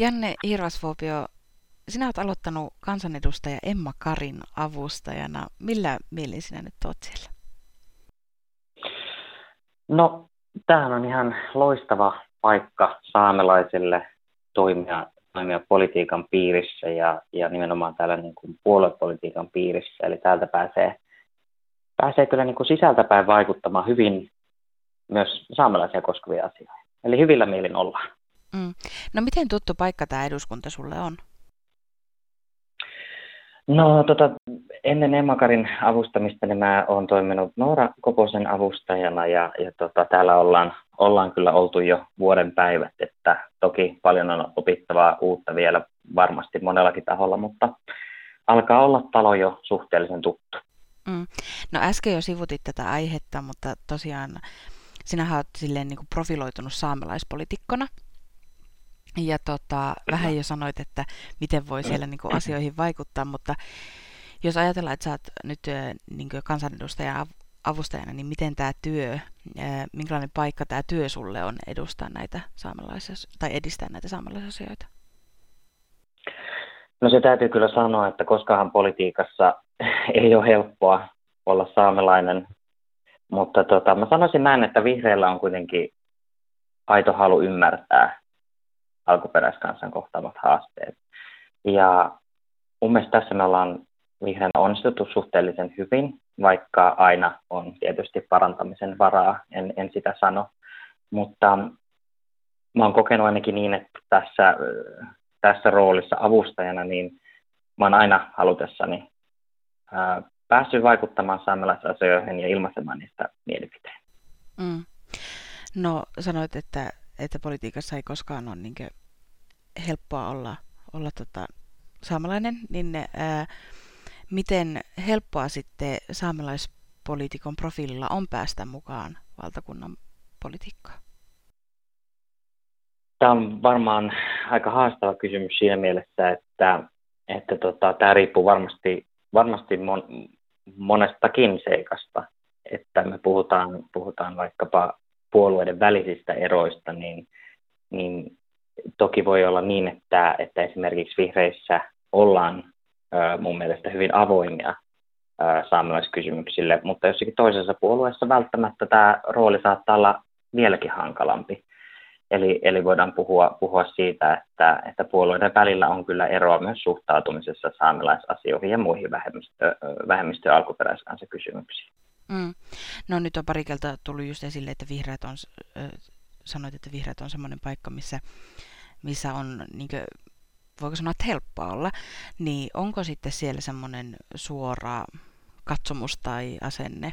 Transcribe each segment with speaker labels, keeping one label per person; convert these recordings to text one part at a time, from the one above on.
Speaker 1: Janne Hirvasvuopio, sinä olet aloittanut kansanedustaja Emma Karin avustajana. Millä mielin sinä nyt olet siellä?
Speaker 2: No, tämähän on ihan loistava paikka saamelaisille toimia, toimia politiikan piirissä ja, ja nimenomaan täällä niin kuin puoluepolitiikan piirissä. Eli täältä pääsee, pääsee kyllä niin kuin sisältäpäin vaikuttamaan hyvin myös saamelaisia koskevia asioita. Eli hyvillä mielin ollaan.
Speaker 1: Mm. No miten tuttu paikka tämä eduskunta sulle on?
Speaker 2: No tota, ennen Emmakarin avustamista niin mä oon toiminut Noora Koposen avustajana ja, ja tota, täällä ollaan, ollaan kyllä oltu jo vuoden päivät, että toki paljon on opittavaa uutta vielä varmasti monellakin taholla, mutta alkaa olla talo jo suhteellisen tuttu.
Speaker 1: Mm. No äsken jo sivutit tätä aihetta, mutta tosiaan sinähän olet silleen niin kuin profiloitunut saamelaispolitikkona. Ja tota, vähän jo sanoit, että miten voi siellä niin kuin asioihin vaikuttaa, mutta jos ajatellaan, että sä oot nyt niin kansanedustajan avustajana, niin miten tämä työ, minkälainen paikka tämä työ sulle on edustaa näitä saamelaisia, tai edistää näitä saamelaisasioita?
Speaker 2: No se täytyy kyllä sanoa, että koskahan politiikassa ei ole helppoa olla saamelainen, mutta tota, mä sanoisin näin, että vihreillä on kuitenkin aito halu ymmärtää alkuperäiskansan kohtaamat haasteet. Ja mun mielestä tässä me ollaan vihreänä onnistuttu suhteellisen hyvin, vaikka aina on tietysti parantamisen varaa, en, en sitä sano. Mutta mä oon kokenut ainakin niin, että tässä, tässä roolissa avustajana, niin mä oon aina halutessani ää, päässyt vaikuttamaan saamelaisasioihin ja ilmaisemaan niistä mielipiteen.
Speaker 1: Mm. No sanoit, että, että politiikassa ei koskaan ole niin helppoa olla, olla tota, saamelainen, niin ää, miten helppoa sitten saamelaispoliitikon profiililla on päästä mukaan valtakunnan politiikkaan?
Speaker 2: Tämä on varmaan aika haastava kysymys siinä mielessä, että, että tota, tämä riippuu varmasti, varmasti mon, monestakin seikasta. Että me puhutaan, puhutaan vaikkapa puolueiden välisistä eroista, niin, niin toki voi olla niin, että, että esimerkiksi vihreissä ollaan mun mielestä hyvin avoimia saamelaiskysymyksille, mutta jossakin toisessa puolueessa välttämättä tämä rooli saattaa olla vieläkin hankalampi. Eli, eli voidaan puhua, puhua siitä, että, että puolueiden välillä on kyllä eroa myös suhtautumisessa saamelaisasioihin ja muihin vähemmistö, vähemmistö- ja alkuperäiskansakysymyksiin.
Speaker 1: Mm. No nyt on pari kertaa tullut just esille, että vihreät on, sanoit, että vihreät on semmoinen paikka, missä, missä on niin kuin, voiko sanoa, että helppoa olla, niin onko sitten siellä semmoinen suora katsomus tai asenne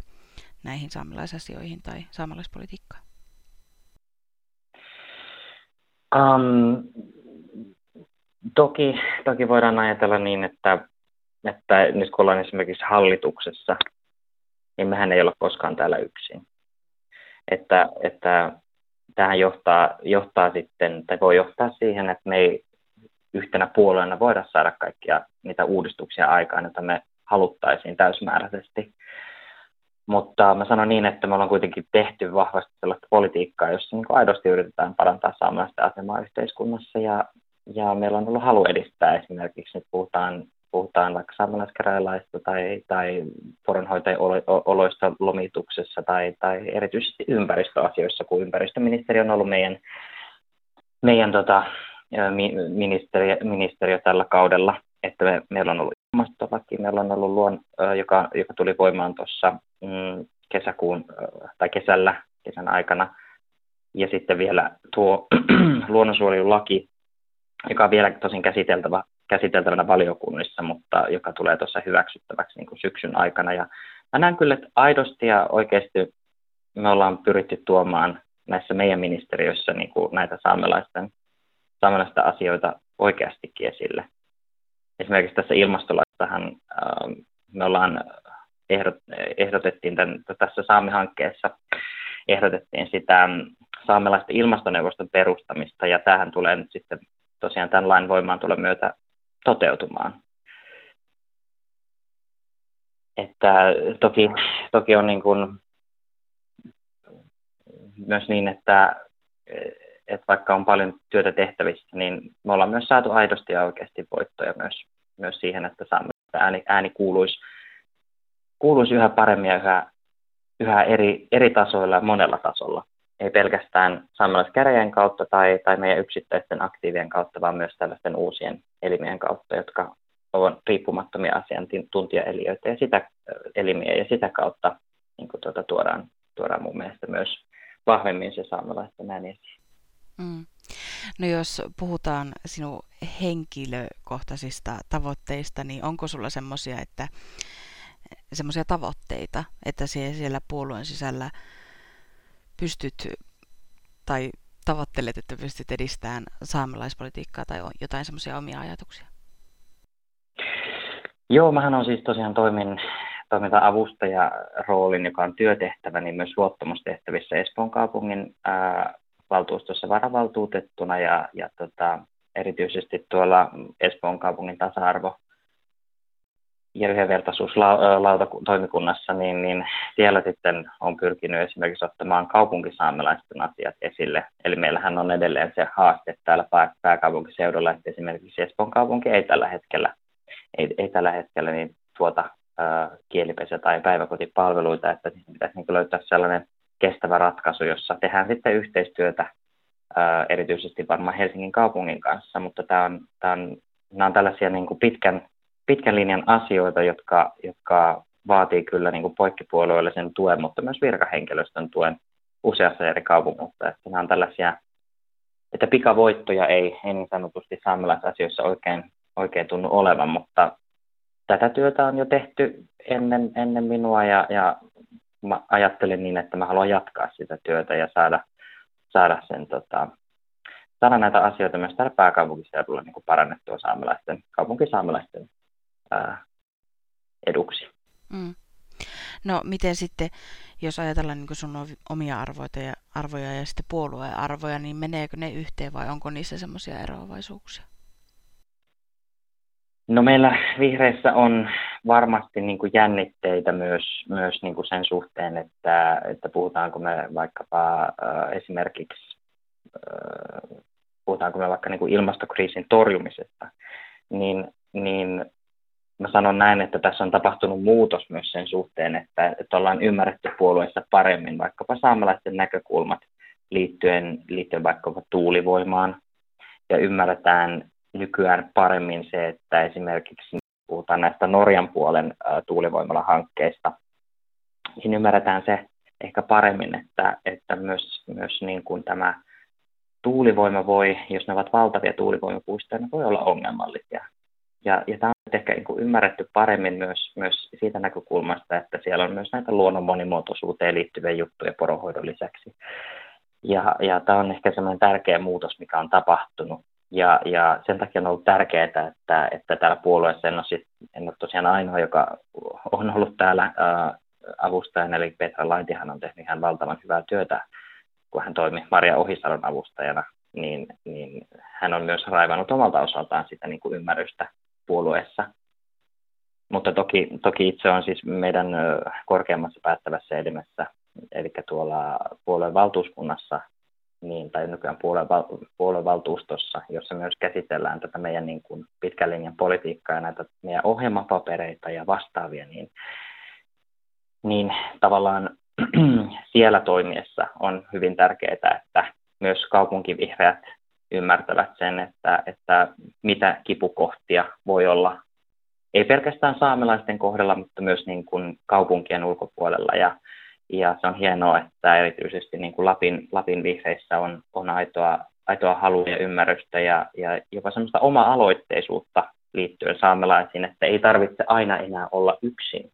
Speaker 1: näihin saamelaisasioihin tai saamelaispolitiikkaan?
Speaker 2: Um, toki, toki voidaan ajatella niin, että, että nyt kun ollaan esimerkiksi hallituksessa, niin mehän ei olla koskaan täällä yksin. Että, että tähän johtaa, johtaa sitten, tai voi johtaa siihen, että me ei yhtenä puolueena voida saada kaikkia niitä uudistuksia aikaan, joita me haluttaisiin täysmääräisesti. Mutta mä sanon niin, että me ollaan kuitenkin tehty vahvasti sellaista politiikkaa, jossa niin aidosti yritetään parantaa saamelaisten asemaa yhteiskunnassa ja, ja meillä on ollut halu edistää esimerkiksi, nyt puhutaan, puhutaan vaikka saamelaiskäräjälaista tai, tai poronhoitajien oloista lomituksessa tai, tai erityisesti ympäristöasioissa, kun ympäristöministeri on ollut meidän, meidän tota, ministeriö, ministeriö tällä kaudella, että me, meillä on ollut ilmastolaki, meillä on ollut luon, joka, joka tuli voimaan tuossa mm, kesäkuun tai kesällä, kesän aikana, ja sitten vielä tuo luonnonsuojelulaki, joka on vielä tosin käsiteltävä, käsiteltävänä valiokunnissa, mutta joka tulee tuossa hyväksyttäväksi niin kuin syksyn aikana. Ja mä näen kyllä, että aidosti ja oikeasti me ollaan pyritty tuomaan näissä meidän ministeriöissä niin kuin näitä saamelaisten saamelaista asioita oikeastikin esille. Esimerkiksi tässä ilmastolaissahan ähm, me ollaan ehdot, ehdotettiin tämän, tässä Saami-hankkeessa ehdotettiin sitä ähm, saamelaisten ilmastoneuvoston perustamista, ja tähän tulee nyt sitten tosiaan tämän lain voimaan tulla myötä toteutumaan. Että toki, toki on niin kuin myös niin, että että vaikka on paljon työtä tehtävissä, niin me ollaan myös saatu aidosti ja oikeasti voittoja myös, myös siihen, että saamme ääni, ääni kuuluisi, kuuluisi yhä paremmin ja yhä, yhä eri, eri tasoilla ja monella tasolla. Ei pelkästään saamelaiskäräjien kautta tai, tai meidän yksittäisten aktiivien kautta, vaan myös tällaisten uusien elimien kautta, jotka on riippumattomia asiantuntijaeliöitä ja sitä, elimiä ja sitä kautta niin kuin tuota, tuodaan, tuodaan mun mielestä myös vahvemmin se saamelaisten ääni esiin.
Speaker 1: Mm. No jos puhutaan sinun henkilökohtaisista tavoitteista, niin onko sulla semmoisia, että semmoisia tavoitteita, että siellä puolueen sisällä pystyt tai tavoittelet, että pystyt edistämään saamelaispolitiikkaa tai jotain semmoisia omia ajatuksia?
Speaker 2: Joo, mähän on siis tosiaan toimin toiminta-avustaja roolin, joka on työtehtävä, niin myös luottamustehtävissä Espoon kaupungin ää, valtuustossa varavaltuutettuna ja, ja tota, erityisesti tuolla Espoon kaupungin tasa-arvo ja yhdenvertaisuustoimikunnassa, niin, niin siellä sitten on pyrkinyt esimerkiksi ottamaan kaupunkisaamelaisten asiat esille. Eli meillähän on edelleen se haaste täällä pääkaupunkiseudulla, että esimerkiksi Espoon kaupunki ei tällä hetkellä, ei, ei tällä hetkellä niin tuota kielipesä- tai päiväkotipalveluita, että pitäisi niin löytää sellainen kestävä ratkaisu, jossa tehdään sitten yhteistyötä erityisesti varmaan Helsingin kaupungin kanssa, mutta tämä on, tämä on, nämä on tällaisia niin kuin pitkän, pitkän linjan asioita, jotka, jotka vaatii kyllä niin poikkipuolueellisen tuen, mutta myös virkahenkilöstön tuen useassa eri kaupungissa. Että nämä on tällaisia, että pikavoittoja ei, ei niin sanotusti saamelaisasioissa oikein, oikein tunnu olevan, mutta tätä työtä on jo tehty ennen, ennen minua ja, ja mä ajattelin niin, että mä haluan jatkaa sitä työtä ja saada, saada, sen, tota, saada näitä asioita myös täällä pääkaupunkiseudulla niin parannettua saamelaisten, kaupunkisaamelaisten ää, eduksi. Mm.
Speaker 1: No miten sitten, jos ajatellaan niin sun omia arvoja ja, arvoja ja sitten puolueen arvoja, niin meneekö ne yhteen vai onko niissä semmoisia eroavaisuuksia?
Speaker 2: No meillä vihreissä on varmasti niin kuin jännitteitä myös, myös niin kuin sen suhteen, että, että puhutaanko me vaikkapa äh, esimerkiksi, äh, puhutaanko me vaikka niin kuin ilmastokriisin torjumisesta, niin, niin mä sanon näin, että tässä on tapahtunut muutos myös sen suhteen, että, että ollaan ymmärretty puolueessa paremmin vaikkapa saamelaisten näkökulmat liittyen, liittyen vaikkapa tuulivoimaan ja ymmärretään nykyään paremmin se, että esimerkiksi puhutaan näistä Norjan puolen tuulivoimala-hankkeista, niin ymmärretään se ehkä paremmin, että, että myös, myös niin kuin tämä tuulivoima voi, jos ne ovat valtavia tuulivoimapuistoja, ne voi olla ongelmallisia. Ja, ja tämä on ehkä niin kuin ymmärretty paremmin myös, myös siitä näkökulmasta, että siellä on myös näitä luonnon monimuotoisuuteen liittyviä juttuja porohoidon lisäksi. Ja, ja tämä on ehkä semmoinen tärkeä muutos, mikä on tapahtunut. Ja, ja sen takia on ollut tärkeää, että, että täällä puolueessa en ole, sit, en ole tosiaan ainoa, joka on ollut täällä ää, avustajana, eli Petra Laitihan on tehnyt ihan valtavan hyvää työtä, kun hän toimi Maria Ohisalon avustajana, niin, niin hän on myös raivannut omalta osaltaan sitä niin kuin ymmärrystä puolueessa. Mutta toki, toki itse on siis meidän korkeammassa päättävässä elimessä, eli tuolla puolueen valtuuskunnassa niin, tai nykyään puoluevaltuustossa, jossa myös käsitellään tätä meidän niin kuin pitkän linjan politiikkaa ja näitä meidän ohjelmapapereita ja vastaavia, niin, niin tavallaan siellä toimiessa on hyvin tärkeää, että myös kaupunkivihreät ymmärtävät sen, että, että mitä kipukohtia voi olla, ei pelkästään saamelaisten kohdalla, mutta myös niin kuin kaupunkien ulkopuolella. Ja ja se on hienoa, että erityisesti niin kuin Lapin, Lapin vihreissä on, on aitoa, aitoa halua ja ymmärrystä ja, ja jopa semmoista oma-aloitteisuutta liittyen saamelaisiin, että ei tarvitse aina enää olla yksin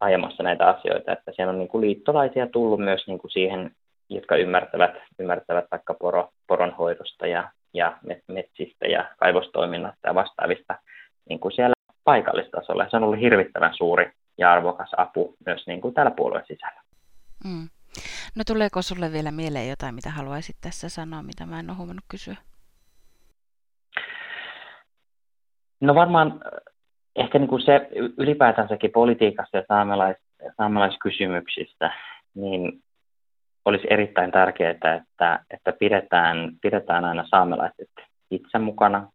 Speaker 2: ajamassa näitä asioita, että siellä on niin kuin liittolaisia tullut myös niin kuin siihen, jotka ymmärtävät, ymmärtävät vaikka poro, poronhoidosta ja, ja metsistä ja kaivostoiminnasta ja vastaavista niin kuin siellä paikallistasolla. Se on ollut hirvittävän suuri ja arvokas apu myös niin kuin täällä puolueen sisällä.
Speaker 1: Mm. No tuleeko sulle vielä mieleen jotain, mitä haluaisit tässä sanoa, mitä mä en ole huomannut kysyä?
Speaker 2: No varmaan äh, ehkä niin kuin se ylipäätänsäkin politiikassa ja saamelais, saamelaiskysymyksistä, niin olisi erittäin tärkeää, että, että pidetään, pidetään aina saamelaiset itse mukana,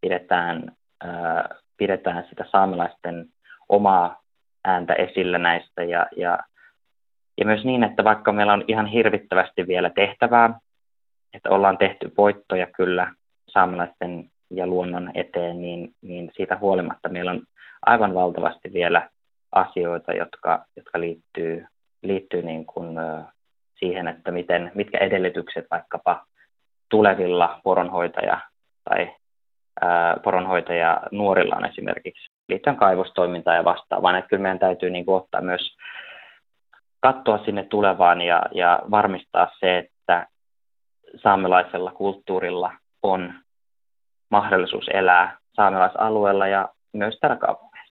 Speaker 2: pidetään, ää, pidetään sitä saamelaisten omaa ääntä esillä näistä ja, ja, ja myös niin, että vaikka meillä on ihan hirvittävästi vielä tehtävää, että ollaan tehty voittoja kyllä saamelaisten ja luonnon eteen, niin, niin siitä huolimatta meillä on aivan valtavasti vielä asioita, jotka, jotka liittyy, liittyy niin kuin, siihen, että miten, mitkä edellytykset vaikkapa tulevilla poronhoitaja tai ää, poronhoitaja nuorilla on esimerkiksi liittyen kaivostoimintaan ja vastaavaan. Että kyllä meidän täytyy niin kuin, ottaa myös katsoa sinne tulevaan ja, ja varmistaa se, että saamelaisella kulttuurilla on mahdollisuus elää saamelaisalueella ja myös täällä kaupungissa.